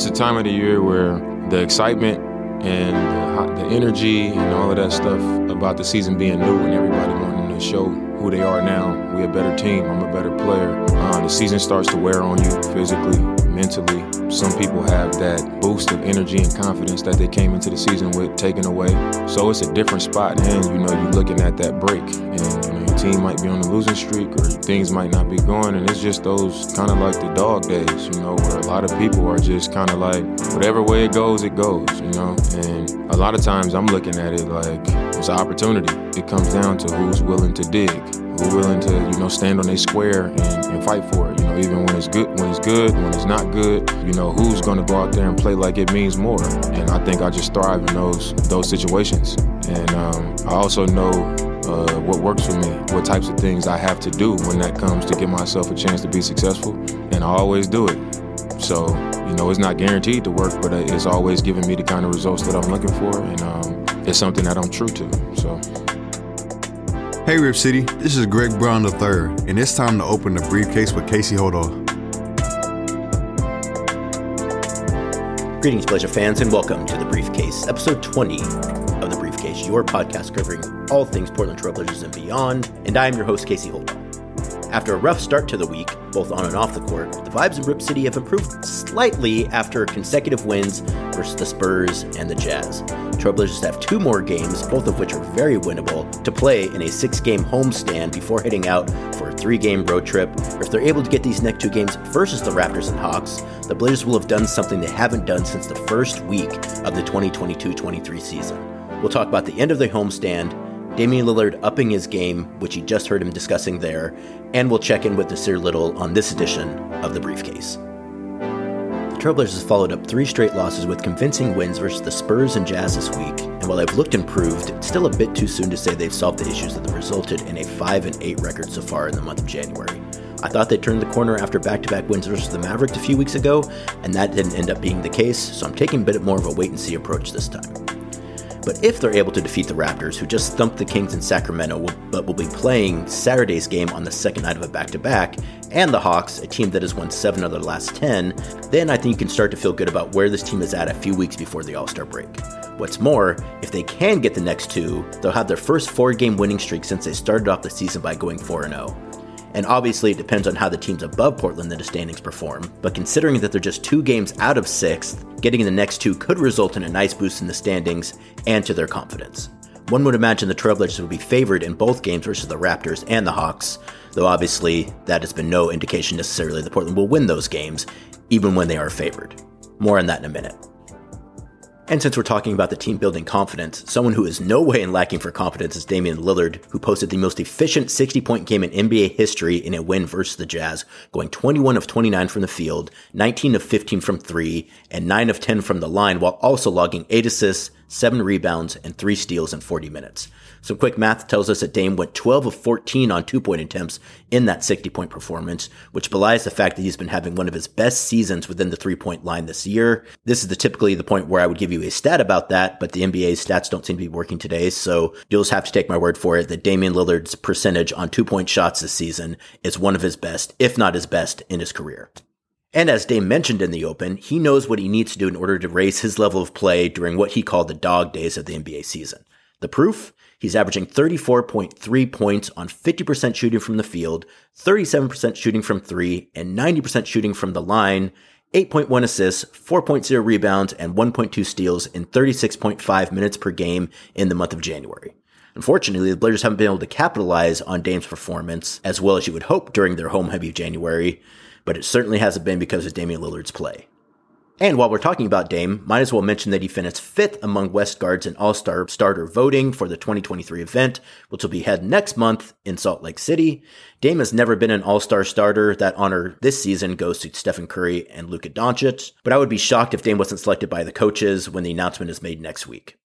it's a time of the year where the excitement and the, energy and all of that stuff about the season being new and everybody wanting to show who they are now. We're a better team. I'm a better player. Uh, the season starts to wear on you physically, mentally. Some people have that boost of energy and confidence that they came into the season with taken away. So it's a different spot, and you know you're looking at that break, and you know team might be on a losing streak or things might not be going, and it's just those kind of like the dog days, you know, where a lot of people are just kind of like whatever way it goes, it goes, you know. And a lot of times I'm looking at it like it's an opportunity. It comes down to who's willing to dig who willing to you know stand on a square and, and, fight for it. You know, even when it's good, when it's good, when it's not good. You know, who's going to go out there and play like it means more. And I think I just thrive in those those situations. And um, I also know uh, what works for me, what types of things I have to do when that comes to give myself a chance to be successful, and I always do it. So, you know, it's not guaranteed to work, but it's always giving me the kind of results that I'm looking for, and um, it's something that I'm true to. So. Hey Rip City, this is Greg Brown III, and it's time to open the briefcase with Casey Holdahl. Greetings, Blazer fans, and welcome to the Briefcase, episode 20 of the Briefcase, your podcast covering all things Portland Trailblazers and beyond. And I am your host, Casey Holdahl. After a rough start to the week, both on and off the court, the vibes in Rip City have improved slightly after consecutive wins versus the Spurs and the Jazz. Trailblazers have two more games, both of which are very winnable, to play in a six game homestand before heading out for a three game road trip. If they're able to get these next two games versus the Raptors and Hawks, the Blazers will have done something they haven't done since the first week of the 2022 23 season. We'll talk about the end of the homestand Damian Lillard upping his game, which you just heard him discussing there, and we'll check in with Nassir Little on this edition of The Briefcase. The Trailblazers followed up three straight losses with convincing wins versus the Spurs and Jazz this week, and while they've looked improved, it's still a bit too soon to say they've solved the issues that have resulted in a 5 and 8 record so far in the month of January. I thought they turned the corner after back to back wins versus the Mavericks a few weeks ago, and that didn't end up being the case, so I'm taking a bit more of a wait and see approach this time. But if they're able to defeat the Raptors, who just thumped the Kings in Sacramento, but will be playing Saturday's game on the second night of a back to back, and the Hawks, a team that has won seven of their last 10, then I think you can start to feel good about where this team is at a few weeks before the All Star break. What's more, if they can get the next two, they'll have their first four game winning streak since they started off the season by going 4 0. And obviously, it depends on how the teams above Portland in the standings perform. But considering that they're just two games out of sixth, getting the next two could result in a nice boost in the standings and to their confidence. One would imagine the Trailblazers would be favored in both games versus the Raptors and the Hawks, though obviously that has been no indication necessarily that Portland will win those games, even when they are favored. More on that in a minute. And since we're talking about the team building confidence, someone who is no way in lacking for confidence is Damian Lillard, who posted the most efficient 60 point game in NBA history in a win versus the Jazz, going 21 of 29 from the field, 19 of 15 from three, and 9 of 10 from the line, while also logging 8 assists, 7 rebounds, and 3 steals in 40 minutes. Some quick math tells us that Dame went 12 of 14 on two point attempts in that 60 point performance, which belies the fact that he's been having one of his best seasons within the three point line this year. This is the typically the point where I would give you a stat about that, but the NBA's stats don't seem to be working today. So you'll just have to take my word for it that Damian Lillard's percentage on two point shots this season is one of his best, if not his best in his career. And as Dame mentioned in the Open, he knows what he needs to do in order to raise his level of play during what he called the dog days of the NBA season. The proof? He's averaging 34.3 points on 50% shooting from the field, 37% shooting from three, and 90% shooting from the line, 8.1 assists, 4.0 rebounds, and 1.2 steals in 36.5 minutes per game in the month of January. Unfortunately, the Blazers haven't been able to capitalize on Dame's performance as well as you would hope during their home heavy January, but it certainly hasn't been because of Damian Lillard's play. And while we're talking about Dame, might as well mention that he finished fifth among West guards in All Star starter voting for the 2023 event, which will be held next month in Salt Lake City. Dame has never been an All Star starter. That honor this season goes to Stephen Curry and Luka Doncic. But I would be shocked if Dame wasn't selected by the coaches when the announcement is made next week.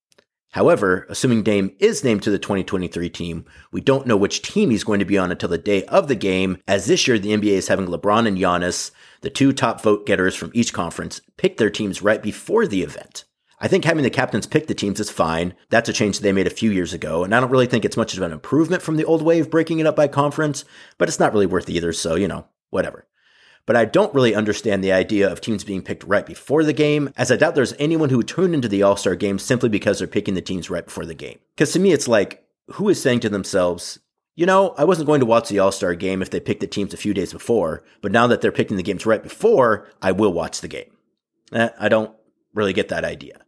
However, assuming Dame is named to the 2023 team, we don't know which team he's going to be on until the day of the game, as this year the NBA is having LeBron and Giannis the two top vote getters from each conference pick their teams right before the event. I think having the captains pick the teams is fine. That's a change they made a few years ago, and I don't really think it's much of an improvement from the old way of breaking it up by conference, but it's not really worth either, so, you know, whatever. but I don't really understand the idea of teams being picked right before the game, as I doubt there's anyone who would tune into the All Star game simply because they're picking the teams right before the game. Because to me, it's like, who is saying to themselves, you know, I wasn't going to watch the All Star game if they picked the teams a few days before, but now that they're picking the games right before, I will watch the game. Eh, I don't really get that idea.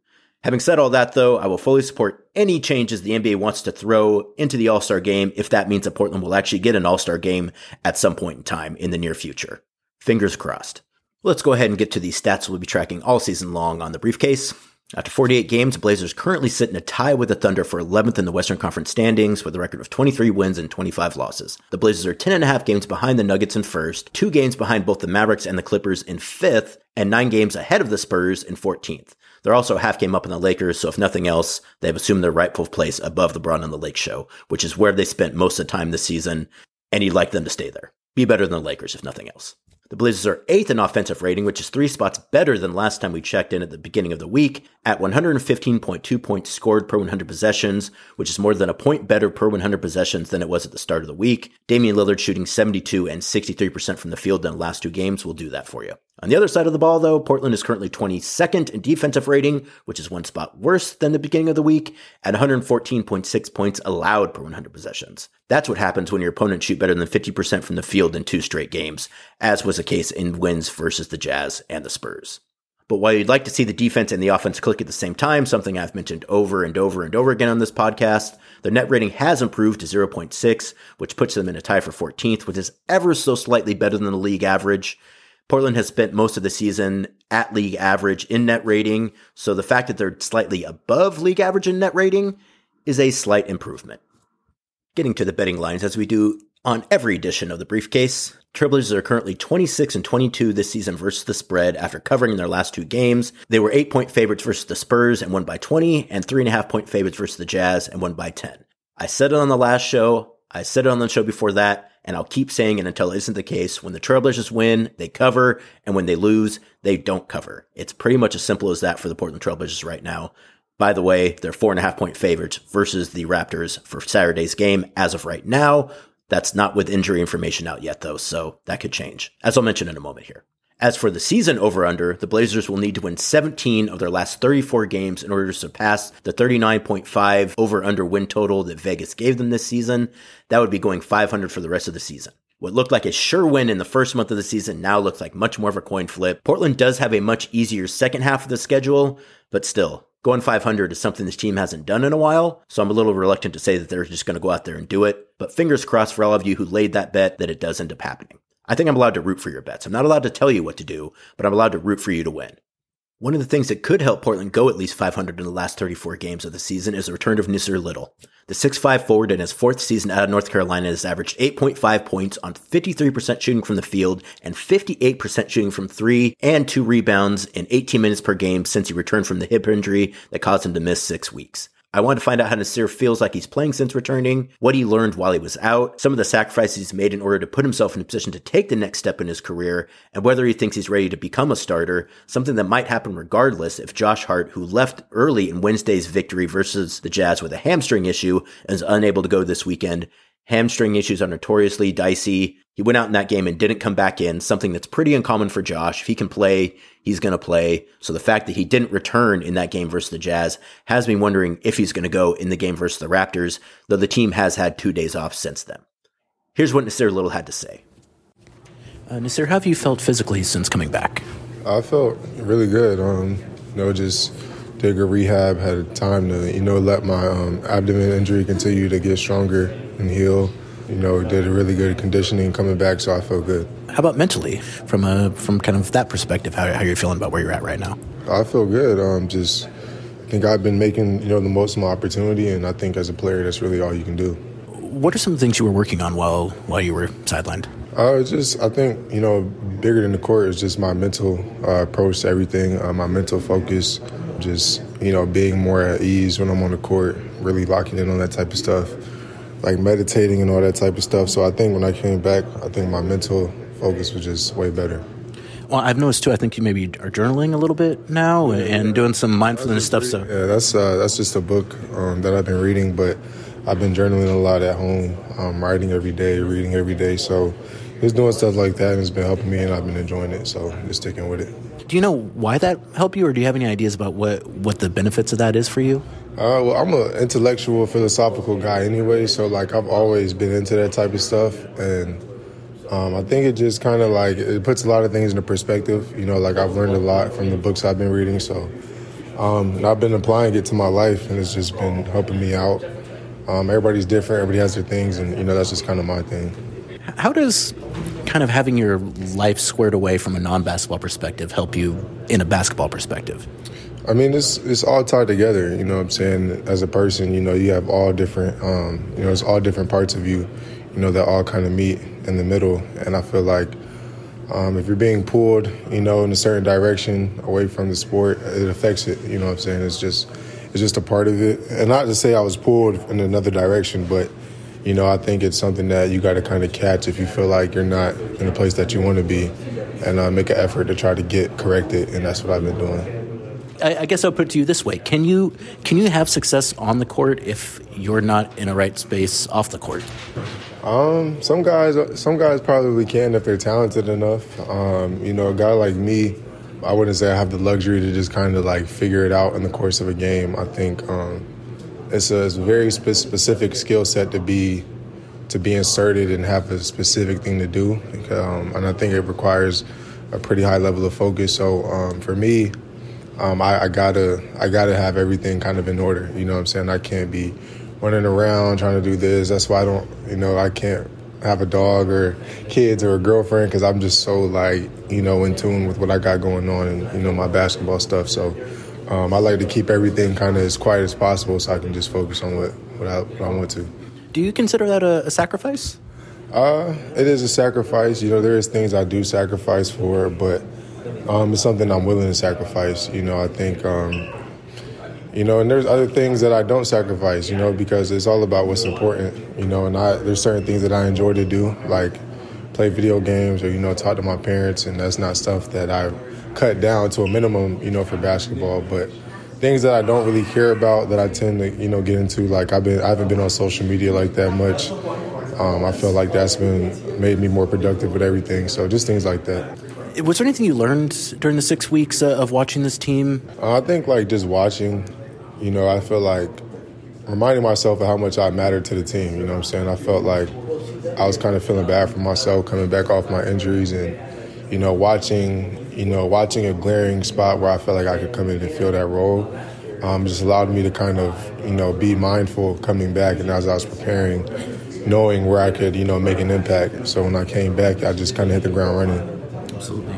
Having said all that, though, I will fully support any changes the NBA wants to throw into the All Star game if that means that Portland will actually get an All Star game at some point in time in the near future. Fingers crossed. Let's go ahead and get to the stats we'll be tracking all season long on the briefcase. After 48 games, the Blazers currently sit in a tie with the Thunder for 11th in the Western Conference standings with a record of 23 wins and 25 losses. The Blazers are 10 and a half games behind the Nuggets in first, two games behind both the Mavericks and the Clippers in fifth, and nine games ahead of the Spurs in 14th. They're also a half game up on the Lakers, so if nothing else, they've assumed their rightful place above the Braun on the Lake show, which is where they spent most of the time this season, and you'd like them to stay there. Be better than the Lakers, if nothing else. The Blazers are eighth in offensive rating, which is three spots better than last time we checked in at the beginning of the week, at 115.2 points scored per 100 possessions, which is more than a point better per 100 possessions than it was at the start of the week. Damian Lillard shooting 72 and 63% from the field in the last two games will do that for you. On the other side of the ball, though, Portland is currently 22nd in defensive rating, which is one spot worse than the beginning of the week, at 114.6 points allowed per 100 possessions. That's what happens when your opponents shoot better than 50% from the field in two straight games, as was the case in wins versus the Jazz and the Spurs. But while you'd like to see the defense and the offense click at the same time, something I've mentioned over and over and over again on this podcast, their net rating has improved to 0.6, which puts them in a tie for 14th, which is ever so slightly better than the league average. Portland has spent most of the season at league average in net rating, so the fact that they're slightly above league average in net rating is a slight improvement. Getting to the betting lines as we do on every edition of the briefcase, Trailblazers are currently 26 and 22 this season versus the spread after covering their last two games. They were 8 point favorites versus the Spurs and won by 20, and 3.5 point favorites versus the Jazz and won by 10. I said it on the last show. I said it on the show before that and I'll keep saying it until it isn't the case. When the Trailblazers win, they cover, and when they lose, they don't cover. It's pretty much as simple as that for the Portland Trailblazers right now. By the way, they're four and a half point favorites versus the Raptors for Saturday's game as of right now. That's not with injury information out yet, though, so that could change, as I'll mention in a moment here. As for the season over under, the Blazers will need to win 17 of their last 34 games in order to surpass the 39.5 over under win total that Vegas gave them this season. That would be going 500 for the rest of the season. What looked like a sure win in the first month of the season now looks like much more of a coin flip. Portland does have a much easier second half of the schedule, but still, going 500 is something this team hasn't done in a while, so I'm a little reluctant to say that they're just going to go out there and do it. But fingers crossed for all of you who laid that bet that it does end up happening. I think I'm allowed to root for your bets. I'm not allowed to tell you what to do, but I'm allowed to root for you to win. One of the things that could help Portland go at least 500 in the last 34 games of the season is the return of Nassir Little. The 6'5 forward in his fourth season out of North Carolina has averaged 8.5 points on 53% shooting from the field and 58% shooting from three and two rebounds in 18 minutes per game since he returned from the hip injury that caused him to miss six weeks. I wanted to find out how Nassir feels like he's playing since returning, what he learned while he was out, some of the sacrifices he's made in order to put himself in a position to take the next step in his career, and whether he thinks he's ready to become a starter, something that might happen regardless if Josh Hart, who left early in Wednesday's victory versus the Jazz with a hamstring issue, is unable to go this weekend, Hamstring issues are notoriously dicey. He went out in that game and didn't come back in, something that's pretty uncommon for Josh. If he can play, he's going to play. So the fact that he didn't return in that game versus the Jazz has me wondering if he's going to go in the game versus the Raptors, though the team has had two days off since then. Here's what Nassir Little had to say. Uh, Nassir, how have you felt physically since coming back? I felt really good. Um, you know, just did a rehab, had time to, you know, let my um, abdomen injury continue to get stronger and heal. You know, did a really good conditioning coming back, so I feel good. How about mentally, from a from kind of that perspective? How how you're feeling about where you're at right now? I feel good. Um, just I think I've been making you know the most of my opportunity, and I think as a player, that's really all you can do. What are some of the things you were working on while while you were sidelined? Uh, just I think you know bigger than the court is just my mental uh, approach to everything, uh, my mental focus, just you know being more at ease when I'm on the court, really locking in on that type of stuff like meditating and all that type of stuff. So I think when I came back, I think my mental focus was just way better. Well, I've noticed too. I think you maybe are journaling a little bit now and doing some mindfulness stuff. So yeah, that's uh, that's just a book um, that I've been reading, but I've been journaling a lot at home, um, writing every day, reading every day. So just doing stuff like that and it's been helping me and I've been enjoying it. So just sticking with it. Do you know why that helped you, or do you have any ideas about what what the benefits of that is for you? Uh, well, I'm an intellectual, philosophical guy anyway, so like I've always been into that type of stuff, and um, I think it just kind of like it puts a lot of things into perspective. You know, like I've learned a lot from the books I've been reading, so um, I've been applying it to my life, and it's just been helping me out. Um, everybody's different, everybody has their things, and you know that's just kind of my thing. How does kind of having your life squared away from a non-basketball perspective help you in a basketball perspective? I mean, it's it's all tied together. You know what I'm saying? As a person, you know, you have all different, um, you know, it's all different parts of you, you know, that all kind of meet in the middle. And I feel like um, if you're being pulled, you know, in a certain direction away from the sport, it affects it. You know what I'm saying? It's just it's just a part of it. And not to say I was pulled in another direction, but you know, I think it's something that you got to kind of catch if you feel like you're not in a place that you want to be, and uh, make an effort to try to get corrected. And that's what I've been doing. I, I guess I'll put it to you this way: Can you can you have success on the court if you're not in a right space off the court? Um, some guys, some guys probably can if they're talented enough. Um, you know, a guy like me, I wouldn't say I have the luxury to just kind of like figure it out in the course of a game. I think um, it's, a, very spe- specific skill set to be to be inserted and have a specific thing to do, um, and I think it requires a pretty high level of focus. So um, for me, um, I, I, gotta I gotta have everything kind of in order. You know what I'm saying? I can't be running around trying to do this. That's why I don't you know I can't have a dog or kids or a girlfriend because I'm just so like you know in tune with what I got going on and you know my basketball stuff. So um, I like to keep everything kind of as quiet as possible so I can just focus on what what I, what I want to. Do you consider that a, a sacrifice? Uh, it is a sacrifice. You know, there is things I do sacrifice for, but um, it's something I'm willing to sacrifice. You know, I think, um, you know, and there's other things that I don't sacrifice. You know, because it's all about what's important. You know, and I there's certain things that I enjoy to do, like play video games or you know talk to my parents, and that's not stuff that I cut down to a minimum. You know, for basketball, but things that I don't really care about that I tend to you know get into. Like I've been I haven't been on social media like that much. Um, I feel like that's been made me more productive with everything. So just things like that. Was there anything you learned during the six weeks uh, of watching this team? Uh, I think like just watching, you know, I feel like reminding myself of how much I mattered to the team. You know what I'm saying? I felt like I was kind of feeling bad for myself coming back off my injuries and, you know, watching, you know, watching a glaring spot where I felt like I could come in and fill that role. Um, just allowed me to kind of, you know, be mindful coming back and as I was preparing, knowing where I could, you know, make an impact. So when I came back, I just kind of hit the ground running. Absolutely.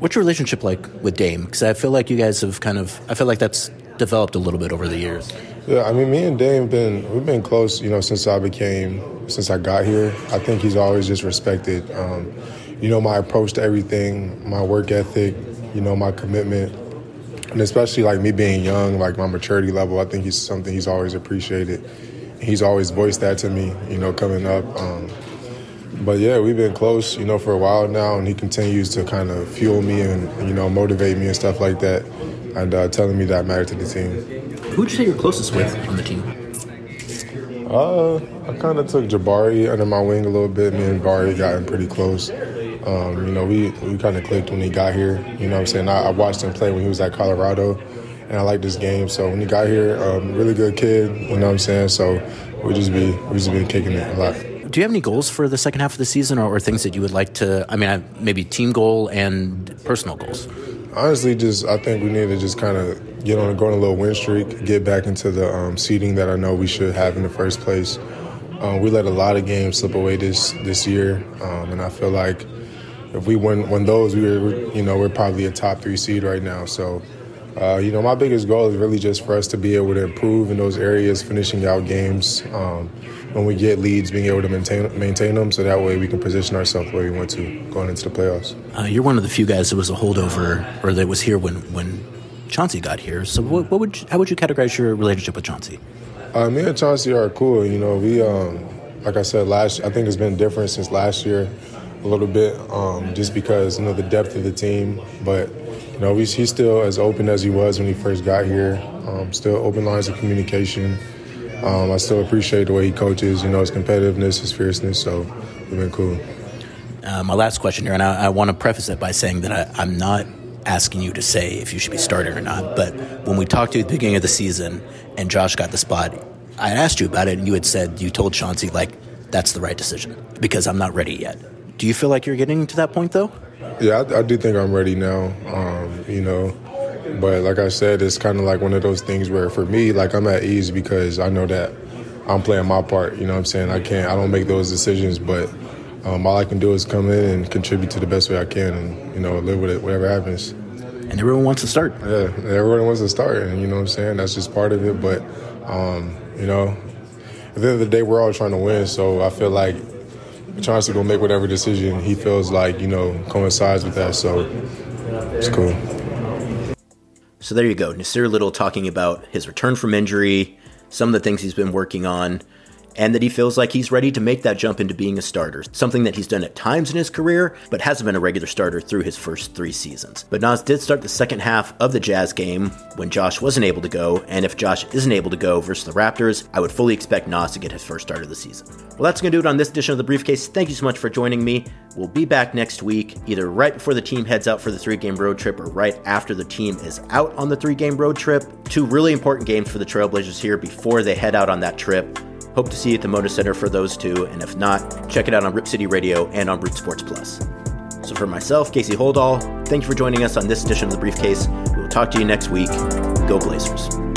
What's your relationship like with Dame? Because I feel like you guys have kind of, I feel like that's developed a little bit over the years. Yeah, I mean, me and Dame been we've been close, you know, since I became since I got here. I think he's always just respected, um, you know, my approach to everything, my work ethic, you know, my commitment, and especially like me being young, like my maturity level. I think he's something he's always appreciated. He's always voiced that to me, you know, coming up. Um, but yeah, we've been close, you know, for a while now, and he continues to kind of fuel me and you know motivate me and stuff like that, and uh, telling me that I matter to the team. Who would you say you're closest with on the team? Uh, I kind of took Jabari under my wing a little bit. Me and Bari gotten pretty close. Um, you know, we, we kind of clicked when he got here. You know what I'm saying? I, I, watched him play when he was at Colorado, and I liked this game. So when he got here, um, really good kid. You know what I'm saying? So we just be we just been kicking it a lot do you have any goals for the second half of the season or, or things that you would like to i mean maybe team goal and personal goals honestly just i think we need to just kind of get on a, go on a little win streak get back into the um, seeding that i know we should have in the first place um, we let a lot of games slip away this this year um, and i feel like if we win, win those we were you know we're probably a top three seed right now so uh, you know, my biggest goal is really just for us to be able to improve in those areas, finishing out games. Um, when we get leads, being able to maintain maintain them, so that way we can position ourselves where we want to going into the playoffs. Uh, you're one of the few guys that was a holdover, or that was here when when Chauncey got here. So, what, what would you, how would you categorize your relationship with Chauncey? Uh, me and Chauncey are cool. You know, we um, like I said last. I think it's been different since last year, a little bit, um, just because you know the depth of the team, but you know, he's, he's still as open as he was when he first got here. Um, still open lines of communication. Um, I still appreciate the way he coaches. You know, his competitiveness, his fierceness. So we've been cool. Uh, my last question here, and I, I want to preface it by saying that I, I'm not asking you to say if you should be starting or not. But when we talked to you at the beginning of the season and Josh got the spot, I asked you about it, and you had said you told Chauncey like that's the right decision because I'm not ready yet. Do you feel like you're getting to that point though? Yeah, I, I do think I'm ready now. Um, you know, but like I said, it's kind of like one of those things where for me, like I'm at ease because I know that I'm playing my part. You know what I'm saying? I can't, I don't make those decisions, but um, all I can do is come in and contribute to the best way I can and, you know, live with it, whatever happens. And everyone wants to start. Yeah, everyone wants to start, and you know what I'm saying? That's just part of it. But, um, you know, at the end of the day, we're all trying to win, so I feel like Chauncey go make whatever decision he feels like, you know, coincides with that. So it's cool. So there you go. Nassir Little talking about his return from injury, some of the things he's been working on, and that he feels like he's ready to make that jump into being a starter, something that he's done at times in his career, but hasn't been a regular starter through his first three seasons. But Nas did start the second half of the Jazz game when Josh wasn't able to go, and if Josh isn't able to go versus the Raptors, I would fully expect Nas to get his first start of the season. Well, that's going to do it on this edition of The Briefcase. Thank you so much for joining me. We'll be back next week, either right before the team heads out for the three game road trip or right after the team is out on the three game road trip. Two really important games for the Trailblazers here before they head out on that trip. Hope to see you at the Moda Center for those two, and if not, check it out on Rip City Radio and on Root Sports Plus. So for myself, Casey Holdahl, thank you for joining us on this edition of The Briefcase. We will talk to you next week. Go Blazers.